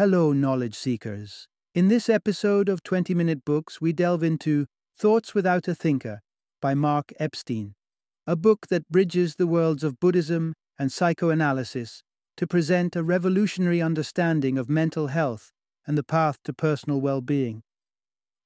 Hello, knowledge seekers. In this episode of 20 Minute Books, we delve into Thoughts Without a Thinker by Mark Epstein, a book that bridges the worlds of Buddhism and psychoanalysis to present a revolutionary understanding of mental health and the path to personal well being.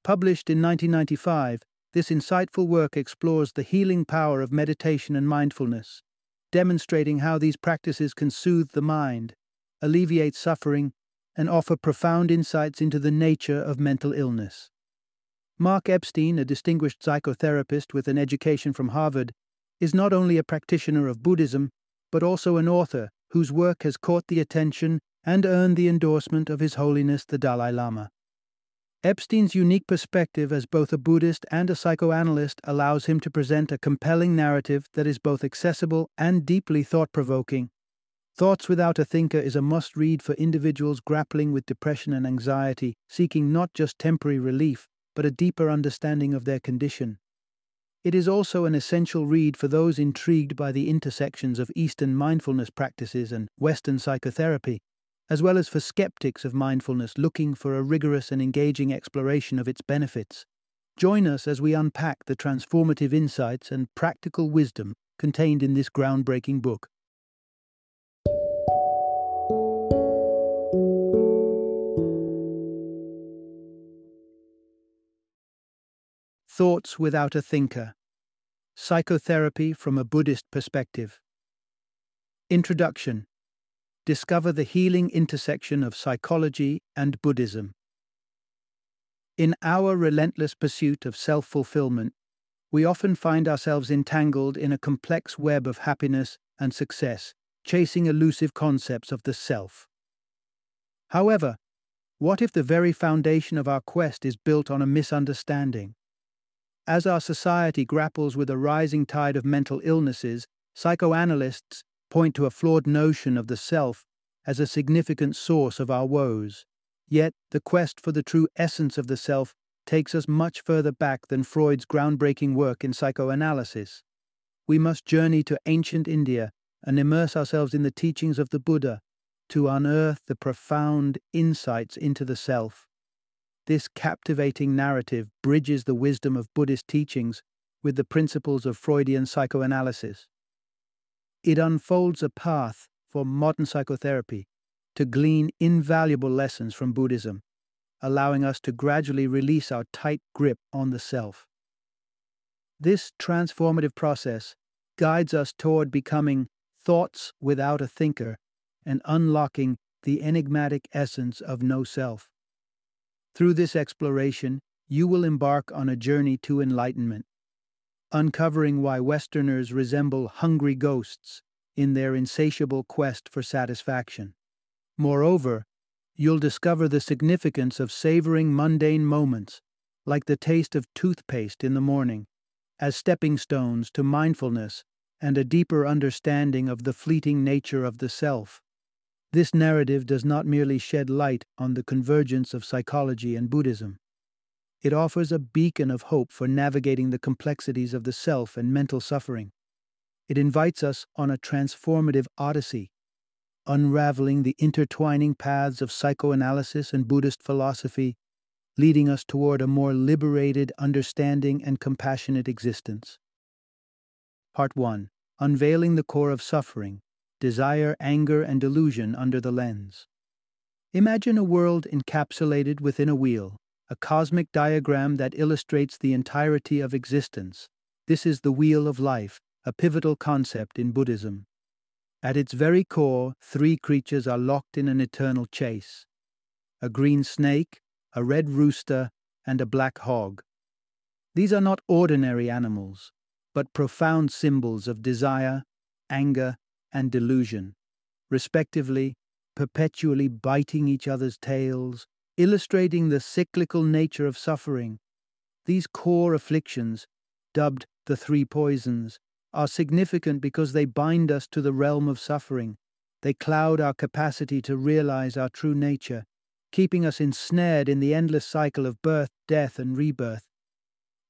Published in 1995, this insightful work explores the healing power of meditation and mindfulness, demonstrating how these practices can soothe the mind, alleviate suffering, and offer profound insights into the nature of mental illness. Mark Epstein, a distinguished psychotherapist with an education from Harvard, is not only a practitioner of Buddhism, but also an author whose work has caught the attention and earned the endorsement of His Holiness the Dalai Lama. Epstein's unique perspective as both a Buddhist and a psychoanalyst allows him to present a compelling narrative that is both accessible and deeply thought provoking. Thoughts Without a Thinker is a must read for individuals grappling with depression and anxiety, seeking not just temporary relief, but a deeper understanding of their condition. It is also an essential read for those intrigued by the intersections of Eastern mindfulness practices and Western psychotherapy, as well as for skeptics of mindfulness looking for a rigorous and engaging exploration of its benefits. Join us as we unpack the transformative insights and practical wisdom contained in this groundbreaking book. Thoughts Without a Thinker Psychotherapy from a Buddhist Perspective. Introduction discover the healing intersection of psychology and Buddhism. In our relentless pursuit of self fulfillment, we often find ourselves entangled in a complex web of happiness and success, chasing elusive concepts of the self. However, what if the very foundation of our quest is built on a misunderstanding? As our society grapples with a rising tide of mental illnesses, psychoanalysts point to a flawed notion of the self as a significant source of our woes. Yet, the quest for the true essence of the self takes us much further back than Freud's groundbreaking work in psychoanalysis. We must journey to ancient India and immerse ourselves in the teachings of the Buddha to unearth the profound insights into the self. This captivating narrative bridges the wisdom of Buddhist teachings with the principles of Freudian psychoanalysis. It unfolds a path for modern psychotherapy to glean invaluable lessons from Buddhism, allowing us to gradually release our tight grip on the self. This transformative process guides us toward becoming thoughts without a thinker and unlocking the enigmatic essence of no self. Through this exploration, you will embark on a journey to enlightenment, uncovering why Westerners resemble hungry ghosts in their insatiable quest for satisfaction. Moreover, you'll discover the significance of savoring mundane moments, like the taste of toothpaste in the morning, as stepping stones to mindfulness and a deeper understanding of the fleeting nature of the self. This narrative does not merely shed light on the convergence of psychology and Buddhism. It offers a beacon of hope for navigating the complexities of the self and mental suffering. It invites us on a transformative odyssey, unraveling the intertwining paths of psychoanalysis and Buddhist philosophy, leading us toward a more liberated understanding and compassionate existence. Part 1 Unveiling the Core of Suffering Desire, Anger, and Delusion Under the Lens. Imagine a world encapsulated within a wheel a cosmic diagram that illustrates the entirety of existence. This is the wheel of life, a pivotal concept in Buddhism. At its very core, three creatures are locked in an eternal chase a green snake, a red rooster, and a black hog. These are not ordinary animals, but profound symbols of desire, anger, and delusion, respectively, perpetually biting each other's tails, illustrating the cyclical nature of suffering. These core afflictions, dubbed the three poisons, are significant because they bind us to the realm of suffering. They cloud our capacity to realize our true nature, keeping us ensnared in the endless cycle of birth, death, and rebirth.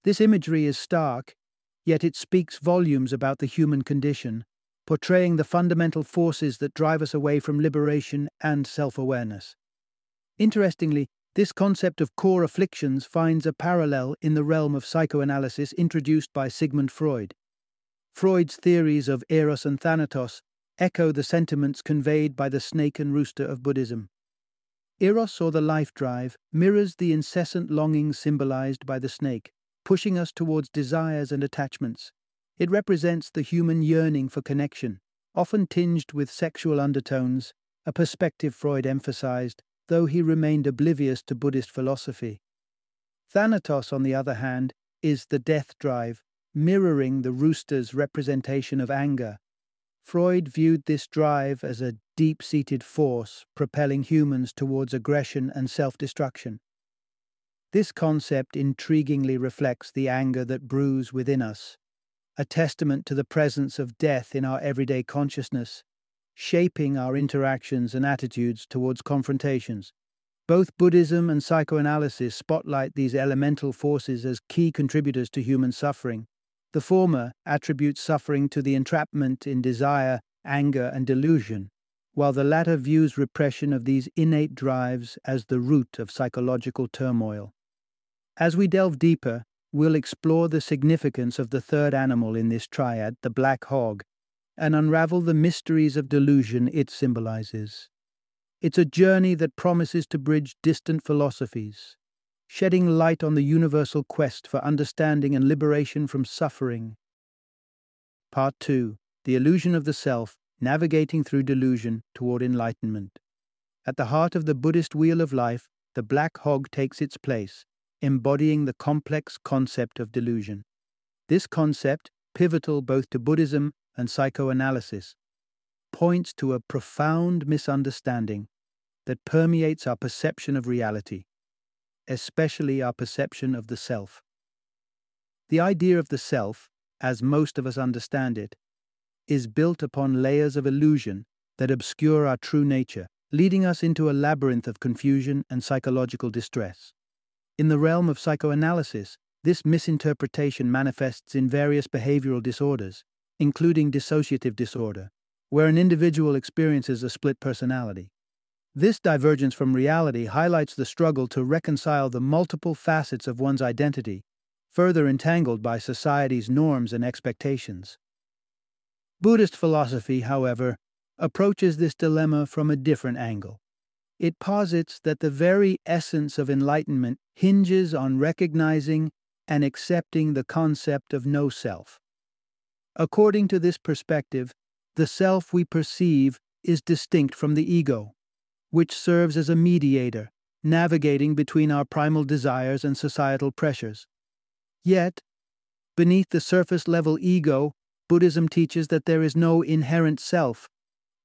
This imagery is stark, yet it speaks volumes about the human condition, portraying the fundamental forces that drive us away from liberation and self awareness. Interestingly, this concept of core afflictions finds a parallel in the realm of psychoanalysis introduced by Sigmund Freud. Freud's theories of Eros and Thanatos echo the sentiments conveyed by the snake and rooster of Buddhism. Eros, or the life drive, mirrors the incessant longing symbolized by the snake, pushing us towards desires and attachments. It represents the human yearning for connection, often tinged with sexual undertones, a perspective Freud emphasized, though he remained oblivious to Buddhist philosophy. Thanatos, on the other hand, is the death drive, mirroring the rooster's representation of anger. Freud viewed this drive as a deep seated force propelling humans towards aggression and self destruction. This concept intriguingly reflects the anger that brews within us, a testament to the presence of death in our everyday consciousness, shaping our interactions and attitudes towards confrontations. Both Buddhism and psychoanalysis spotlight these elemental forces as key contributors to human suffering. The former attributes suffering to the entrapment in desire, anger, and delusion, while the latter views repression of these innate drives as the root of psychological turmoil. As we delve deeper, we'll explore the significance of the third animal in this triad, the black hog, and unravel the mysteries of delusion it symbolizes. It's a journey that promises to bridge distant philosophies, shedding light on the universal quest for understanding and liberation from suffering. Part 2 The Illusion of the Self navigating through delusion toward enlightenment. At the heart of the Buddhist wheel of life, the black hog takes its place, embodying the complex concept of delusion. This concept, pivotal both to Buddhism and psychoanalysis, points to a profound misunderstanding that permeates our perception of reality, especially our perception of the self. The idea of the self, as most of us understand it, is built upon layers of illusion that obscure our true nature, leading us into a labyrinth of confusion and psychological distress. In the realm of psychoanalysis, this misinterpretation manifests in various behavioral disorders, including dissociative disorder, where an individual experiences a split personality. This divergence from reality highlights the struggle to reconcile the multiple facets of one's identity, further entangled by society's norms and expectations. Buddhist philosophy, however, approaches this dilemma from a different angle. It posits that the very essence of enlightenment hinges on recognizing and accepting the concept of no self. According to this perspective, the self we perceive is distinct from the ego, which serves as a mediator, navigating between our primal desires and societal pressures. Yet, beneath the surface level ego Buddhism teaches that there is no inherent self,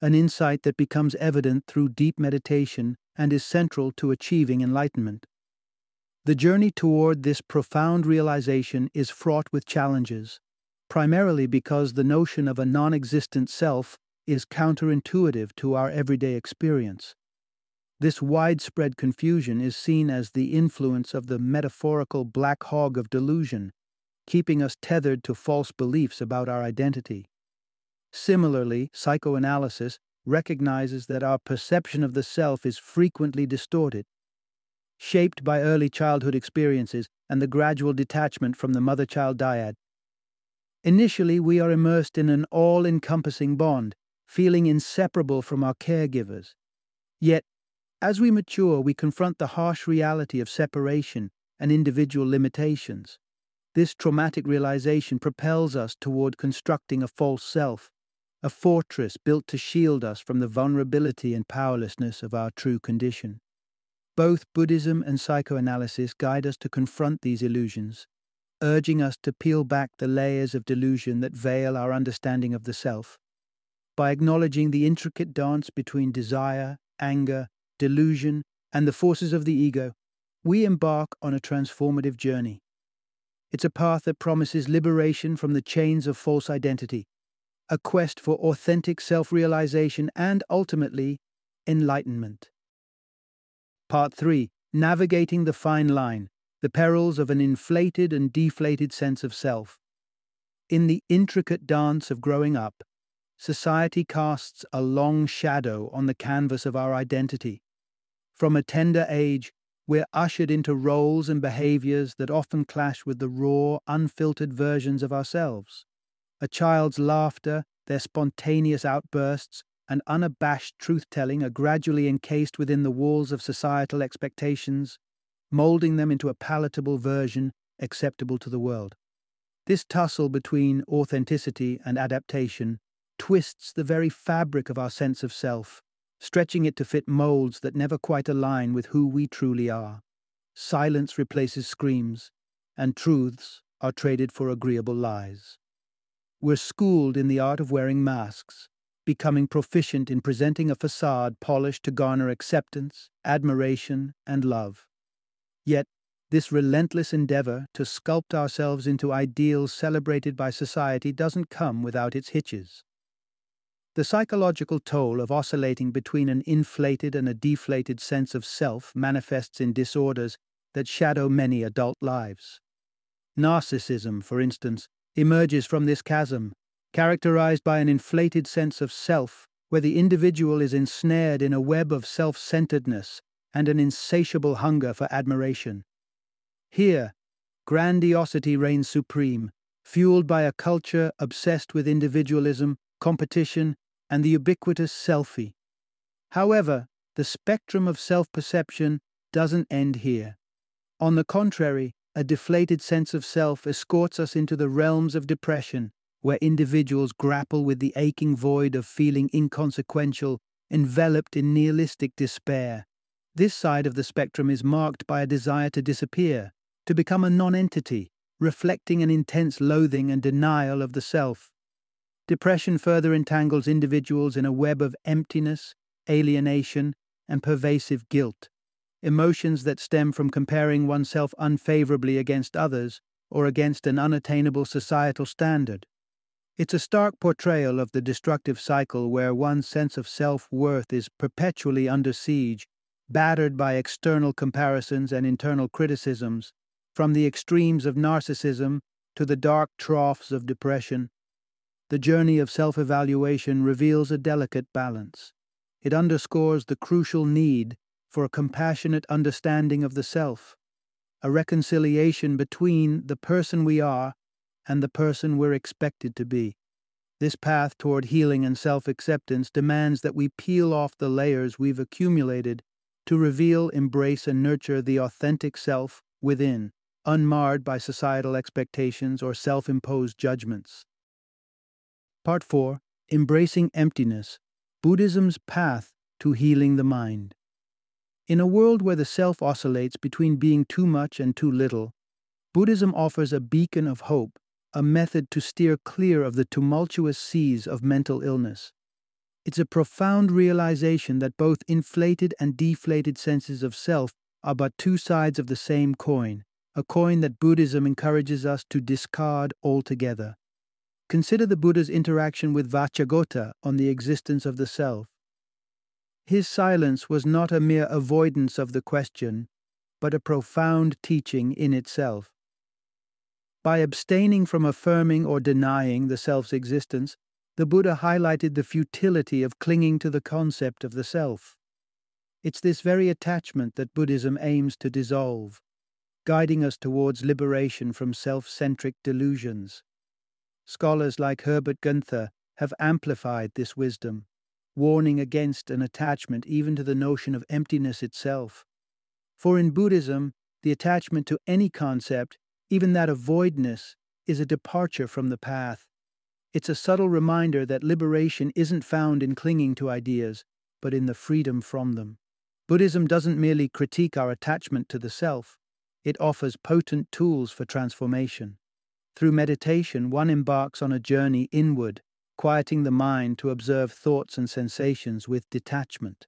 an insight that becomes evident through deep meditation and is central to achieving enlightenment. The journey toward this profound realization is fraught with challenges, primarily because the notion of a non existent self is counterintuitive to our everyday experience. This widespread confusion is seen as the influence of the metaphorical black hog of delusion, keeping us tethered to false beliefs about our identity. Similarly, psychoanalysis recognizes that our perception of the self is frequently distorted, shaped by early childhood experiences and the gradual detachment from the mother child dyad. Initially, we are immersed in an all encompassing bond, feeling inseparable from our caregivers. Yet, as we mature, we confront the harsh reality of separation and individual limitations. This traumatic realization propels us toward constructing a false self, a fortress built to shield us from the vulnerability and powerlessness of our true condition. Both Buddhism and psychoanalysis guide us to confront these illusions, urging us to peel back the layers of delusion that veil our understanding of the self. By acknowledging the intricate dance between desire, anger, delusion, and the forces of the ego, we embark on a transformative journey. It's a path that promises liberation from the chains of false identity, a quest for authentic self realization, and ultimately, enlightenment. Part 3 Navigating the Fine Line The Perils of an Inflated and Deflated Sense of Self. In the intricate dance of growing up, society casts a long shadow on the canvas of our identity. From a tender age, we're ushered into roles and behaviors that often clash with the raw, unfiltered versions of ourselves. A child's laughter, their spontaneous outbursts, and unabashed truth telling are gradually encased within the walls of societal expectations, molding them into a palatable version acceptable to the world. This tussle between authenticity and adaptation twists the very fabric of our sense of self, stretching it to fit molds that never quite align with who we truly are. Silence replaces screams, and truths are traded for agreeable lies. We're schooled in the art of wearing masks, becoming proficient in presenting a facade polished to garner acceptance, admiration, and love. Yet, this relentless endeavor to sculpt ourselves into ideals celebrated by society doesn't come without its hitches. The psychological toll of oscillating between an inflated and a deflated sense of self manifests in disorders that shadow many adult lives. Narcissism, for instance, emerges from this chasm, characterized by an inflated sense of self, where the individual is ensnared in a web of self centeredness and an insatiable hunger for admiration. Here, grandiosity reigns supreme, fueled by a culture obsessed with individualism, competition, and the ubiquitous selfie. However, the spectrum of self perception doesn't end here. On the contrary, a deflated sense of self escorts us into the realms of depression, where individuals grapple with the aching void of feeling inconsequential, enveloped in nihilistic despair. This side of the spectrum is marked by a desire to disappear, to become a nonentity, reflecting an intense loathing and denial of the self. Depression further entangles individuals in a web of emptiness, alienation, and pervasive guilt, emotions that stem from comparing oneself unfavorably against others or against an unattainable societal standard. It's a stark portrayal of the destructive cycle where one's sense of self worth is perpetually under siege, battered by external comparisons and internal criticisms, from the extremes of narcissism to the dark troughs of depression. The journey of self evaluation reveals a delicate balance. It underscores the crucial need for a compassionate understanding of the self, a reconciliation between the person we are and the person we're expected to be. This path toward healing and self acceptance demands that we peel off the layers we've accumulated to reveal, embrace, and nurture the authentic self within, unmarred by societal expectations or self imposed judgments. Part 4 Embracing Emptiness Buddhism's Path to Healing the Mind. In a world where the self oscillates between being too much and too little, Buddhism offers a beacon of hope, a method to steer clear of the tumultuous seas of mental illness. It's a profound realization that both inflated and deflated senses of self are but two sides of the same coin, a coin that Buddhism encourages us to discard altogether. Consider the Buddha's interaction with Vacchagotta on the existence of the self. His silence was not a mere avoidance of the question, but a profound teaching in itself. By abstaining from affirming or denying the self's existence, the Buddha highlighted the futility of clinging to the concept of the self. It's this very attachment that Buddhism aims to dissolve, guiding us towards liberation from self centric delusions. Scholars like Herbert Guenther have amplified this wisdom warning against an attachment even to the notion of emptiness itself. For in Buddhism, the attachment to any concept, even that of voidness, is a departure from the path. It's a subtle reminder that liberation isn't found in clinging to ideas, but in the freedom from them. Buddhism doesn't merely critique our attachment to the self, it offers potent tools for transformation. Through meditation, one embarks on a journey inward quieting the mind to observe thoughts and sensations with detachment.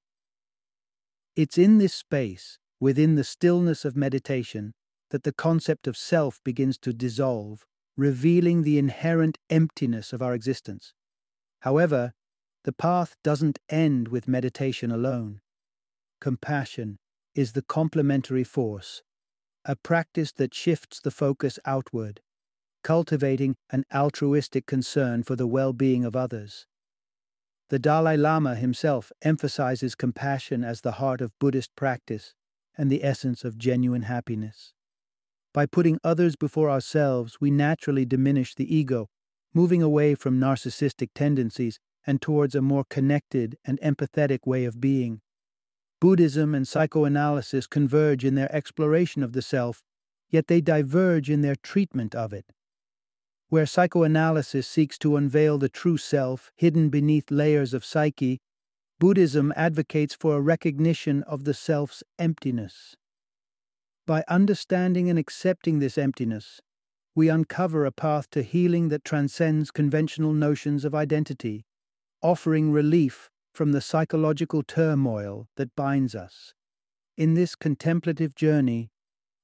It's in this space, within the stillness of meditation, that the concept of self begins to dissolve, revealing the inherent emptiness of our existence. However, the path doesn't end with meditation alone. Compassion is the complementary force, a practice that shifts the focus outward, cultivating an altruistic concern for the well being of others. The Dalai Lama himself emphasizes compassion as the heart of Buddhist practice and the essence of genuine happiness. By putting others before ourselves, we naturally diminish the ego, moving away from narcissistic tendencies and towards a more connected and empathetic way of being. Buddhism and psychoanalysis converge in their exploration of the self, yet they diverge in their treatment of it. Where psychoanalysis seeks to unveil the true self hidden beneath layers of psyche, Buddhism advocates for a recognition of the self's emptiness. By understanding and accepting this emptiness, we uncover a path to healing that transcends conventional notions of identity, offering relief from the psychological turmoil that binds us. In this contemplative journey,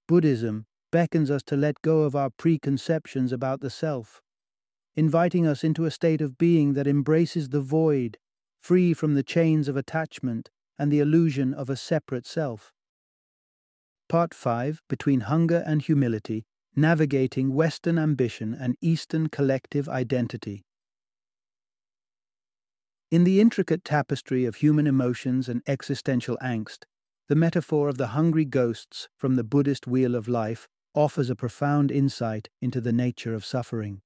Buddhism beckons us to let go of our preconceptions about the self, inviting us into a state of being that embraces the void, free from the chains of attachment and the illusion of a separate self. Part 5 Between Hunger and Humility Navigating Western Ambition and Eastern Collective Identity. In the intricate tapestry of human emotions and existential angst, the metaphor of the hungry ghosts from the Buddhist Wheel of Life offers a profound insight into the nature of suffering.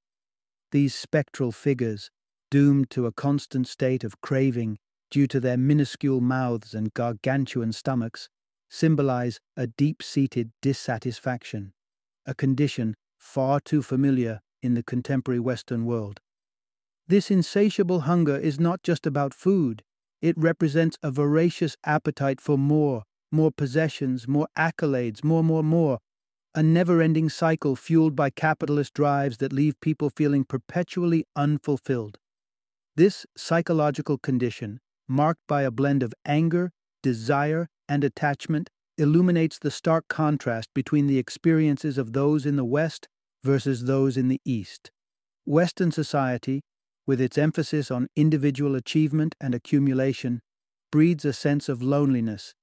These spectral figures, doomed to a constant state of craving due to their minuscule mouths and gargantuan stomachs, symbolize a deep seated dissatisfaction, a condition far too familiar in the contemporary Western world. This insatiable hunger is not just about food, it represents a voracious appetite for more, more possessions, more accolades, more, more, more, a never ending cycle fueled by capitalist drives that leave people feeling perpetually unfulfilled. This psychological condition, marked by a blend of anger, desire, and attachment illuminates the stark contrast between the experiences of those in the West versus those in the East. Western society, with its emphasis on individual achievement and accumulation, breeds a sense of loneliness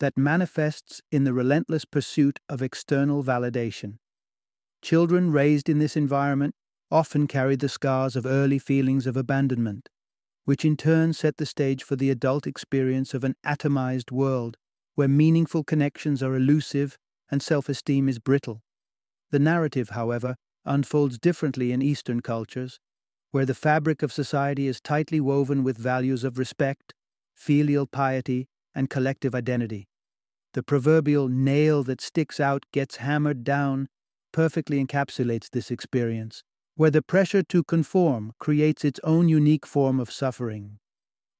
that manifests in the relentless pursuit of external validation. Children raised in this environment often carry the scars of early feelings of abandonment, which in turn set the stage for the adult experience of an atomized world where meaningful connections are elusive and self esteem is brittle. The narrative, however, unfolds differently in Eastern cultures, where the fabric of society is tightly woven with values of respect, filial piety, and collective identity. The proverbial nail that sticks out gets hammered down perfectly encapsulates this experience, where the pressure to conform creates its own unique form of suffering.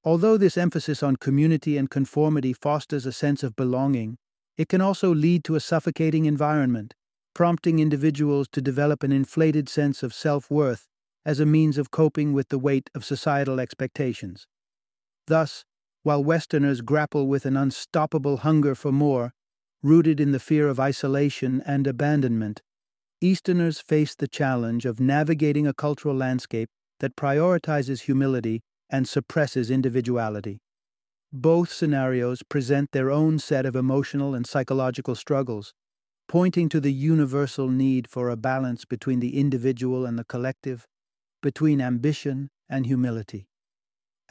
Although this emphasis on community and conformity fosters a sense of belonging, it can also lead to a suffocating environment, prompting individuals to develop an inflated sense of self worth as a means of coping with the weight of societal expectations. Thus, while Westerners grapple with an unstoppable hunger for more, rooted in the fear of isolation and abandonment, Easterners face the challenge of navigating a cultural landscape that prioritizes humility and suppresses individuality. Both scenarios present their own set of emotional and psychological struggles, pointing to the universal need for a balance between the individual and the collective, between ambition and humility.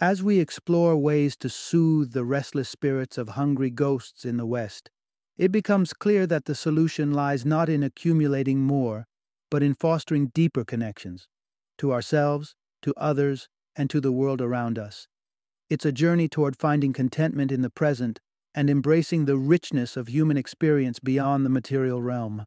As we explore ways to soothe the restless spirits of hungry ghosts in the West, it becomes clear that the solution lies not in accumulating more, but in fostering deeper connections to ourselves, to others, and to the world around us. It's a journey toward finding contentment in the present and embracing the richness of human experience beyond the material realm.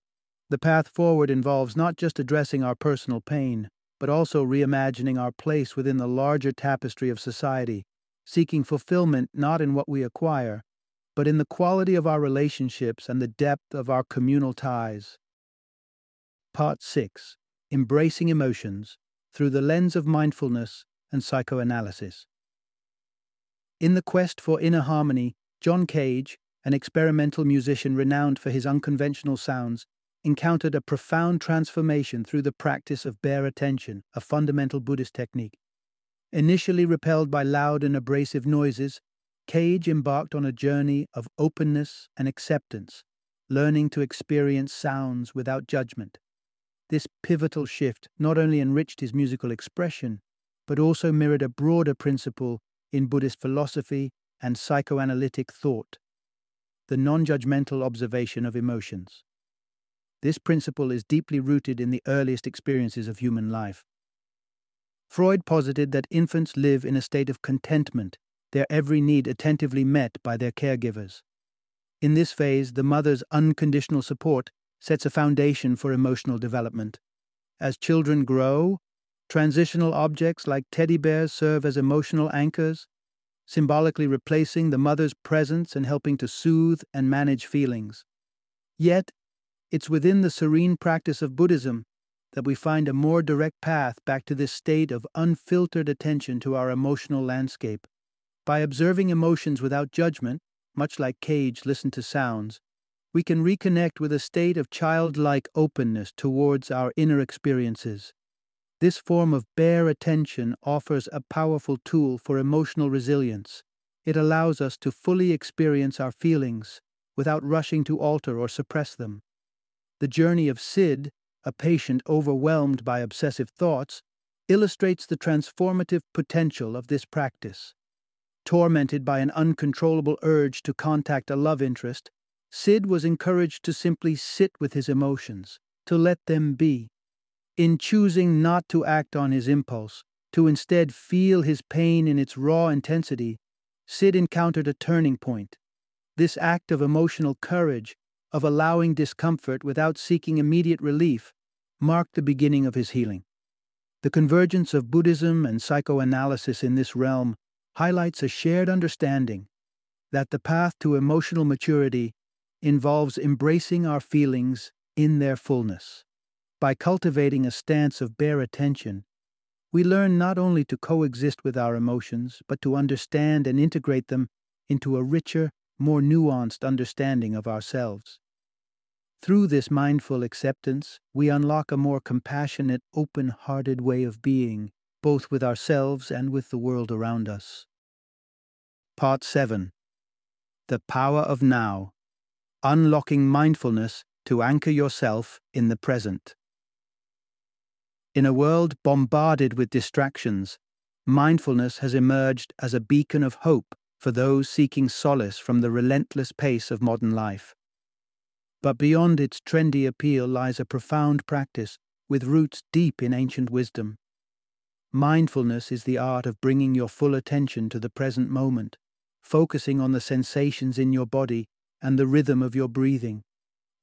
The path forward involves not just addressing our personal pain, but also reimagining our place within the larger tapestry of society, seeking fulfillment not in what we acquire, but in the quality of our relationships and the depth of our communal ties. Part 6 Embracing Emotions Through the Lens of Mindfulness and psychoanalysis. In the quest for inner harmony, John Cage, an experimental musician renowned for his unconventional sounds, encountered a profound transformation through the practice of bare attention, a fundamental Buddhist technique. Initially repelled by loud and abrasive noises, Cage embarked on a journey of openness and acceptance, learning to experience sounds without judgment. This pivotal shift not only enriched his musical expression, but also mirrored a broader principle in Buddhist philosophy and psychoanalytic thought the non judgmental observation of emotions. This principle is deeply rooted in the earliest experiences of human life. Freud posited that infants live in a state of contentment, their every need attentively met by their caregivers. In this phase, the mother's unconditional support sets a foundation for emotional development. As children grow, transitional objects like teddy bears serve as emotional anchors, symbolically replacing the mother's presence and helping to soothe and manage feelings. Yet, it's within the serene practice of Buddhism that we find a more direct path back to this state of unfiltered attention to our emotional landscape. By observing emotions without judgment, much like Cage listened to sounds, we can reconnect with a state of childlike openness towards our inner experiences. This form of bare attention offers a powerful tool for emotional resilience. It allows us to fully experience our feelings without rushing to alter or suppress them. The journey of Sid, a patient overwhelmed by obsessive thoughts, illustrates the transformative potential of this practice. Tormented by an uncontrollable urge to contact a love interest, Sid was encouraged to simply sit with his emotions, to let them be. In choosing not to act on his impulse, to instead feel his pain in its raw intensity, Sid encountered a turning point. This act of emotional courage, of allowing discomfort without seeking immediate relief, marked the beginning of his healing. The convergence of Buddhism and psychoanalysis in this realm highlights a shared understanding that the path to emotional maturity involves embracing our feelings in their fullness. By cultivating a stance of bare attention, we learn not only to coexist with our emotions, but to understand and integrate them into a richer, more nuanced understanding of ourselves. Through this mindful acceptance, we unlock a more compassionate, open hearted way of being, both with ourselves and with the world around us. Part 7 The Power of Now Unlocking Mindfulness to Anchor Yourself in the Present. In a world bombarded with distractions, mindfulness has emerged as a beacon of hope for those seeking solace from the relentless pace of modern life. But beyond its trendy appeal lies a profound practice with roots deep in ancient wisdom. Mindfulness is the art of bringing your full attention to the present moment, focusing on the sensations in your body and the rhythm of your breathing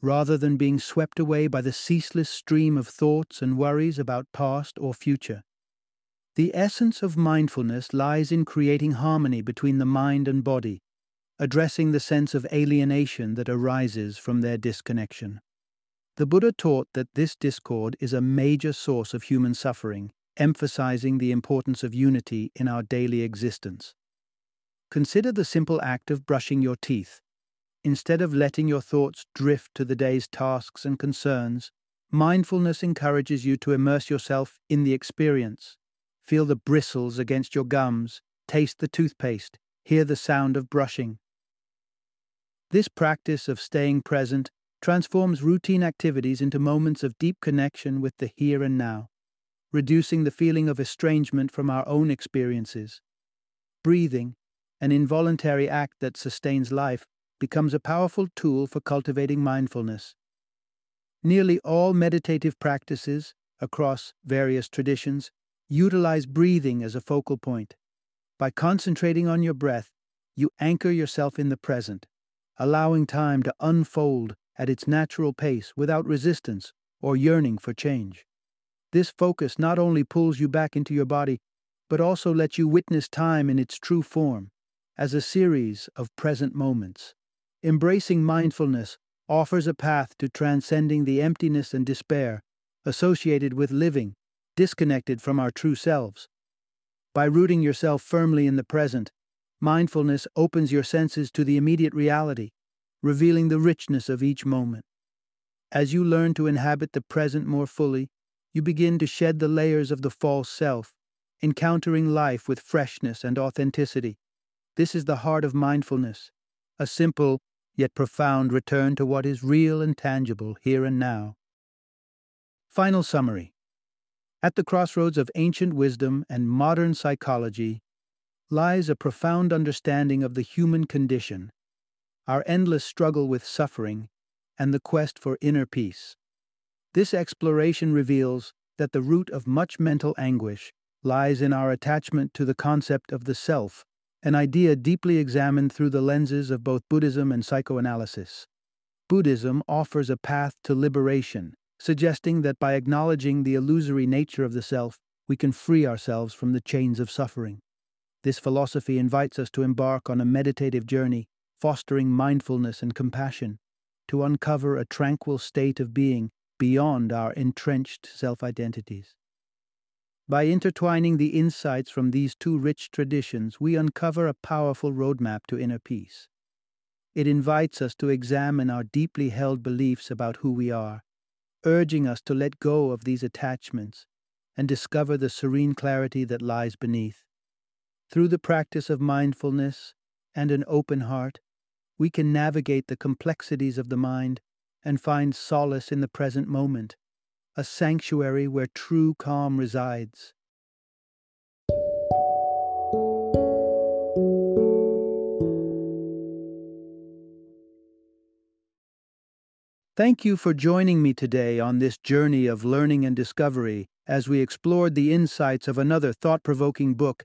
rather than being swept away by the ceaseless stream of thoughts and worries about past or future. The essence of mindfulness lies in creating harmony between the mind and body, addressing the sense of alienation that arises from their disconnection. The Buddha taught that this discord is a major source of human suffering, emphasizing the importance of unity in our daily existence. Consider the simple act of brushing your teeth. Instead of letting your thoughts drift to the day's tasks and concerns, mindfulness encourages you to immerse yourself in the experience. Feel the bristles against your gums, taste the toothpaste, hear the sound of brushing. This practice of staying present transforms routine activities into moments of deep connection with the here and now, reducing the feeling of estrangement from our own experiences. Breathing, an involuntary act that sustains life, becomes a powerful tool for cultivating mindfulness. Nearly all meditative practices, across various traditions, utilize breathing as a focal point. By concentrating on your breath, you anchor yourself in the present, allowing time to unfold at its natural pace without resistance or yearning for change. This focus not only pulls you back into your body, but also lets you witness time in its true form, as a series of present moments. Embracing mindfulness offers a path to transcending the emptiness and despair associated with living disconnected from our true selves. By rooting yourself firmly in the present, mindfulness opens your senses to the immediate reality, revealing the richness of each moment. As you learn to inhabit the present more fully, you begin to shed the layers of the false self, encountering life with freshness and authenticity. This is the heart of mindfulness, a simple yet profound return to what is real and tangible here and now. Final summary At the crossroads of ancient wisdom and modern psychology, lies a profound understanding of the human condition, our endless struggle with suffering, and the quest for inner peace. This exploration reveals that the root of much mental anguish lies in our attachment to the concept of the self, an idea deeply examined through the lenses of both Buddhism and psychoanalysis. Buddhism offers a path to liberation, suggesting that by acknowledging the illusory nature of the self, we can free ourselves from the chains of suffering. This philosophy invites us to embark on a meditative journey, fostering mindfulness and compassion, to uncover a tranquil state of being beyond our entrenched self identities. By intertwining the insights from these two rich traditions, we uncover a powerful roadmap to inner peace. It invites us to examine our deeply held beliefs about who we are, urging us to let go of these attachments and discover the serene clarity that lies beneath. Through the practice of mindfulness and an open heart, we can navigate the complexities of the mind and find solace in the present moment, a sanctuary where true calm resides. Thank you for joining me today on this journey of learning and discovery as we explored the insights of another thought provoking book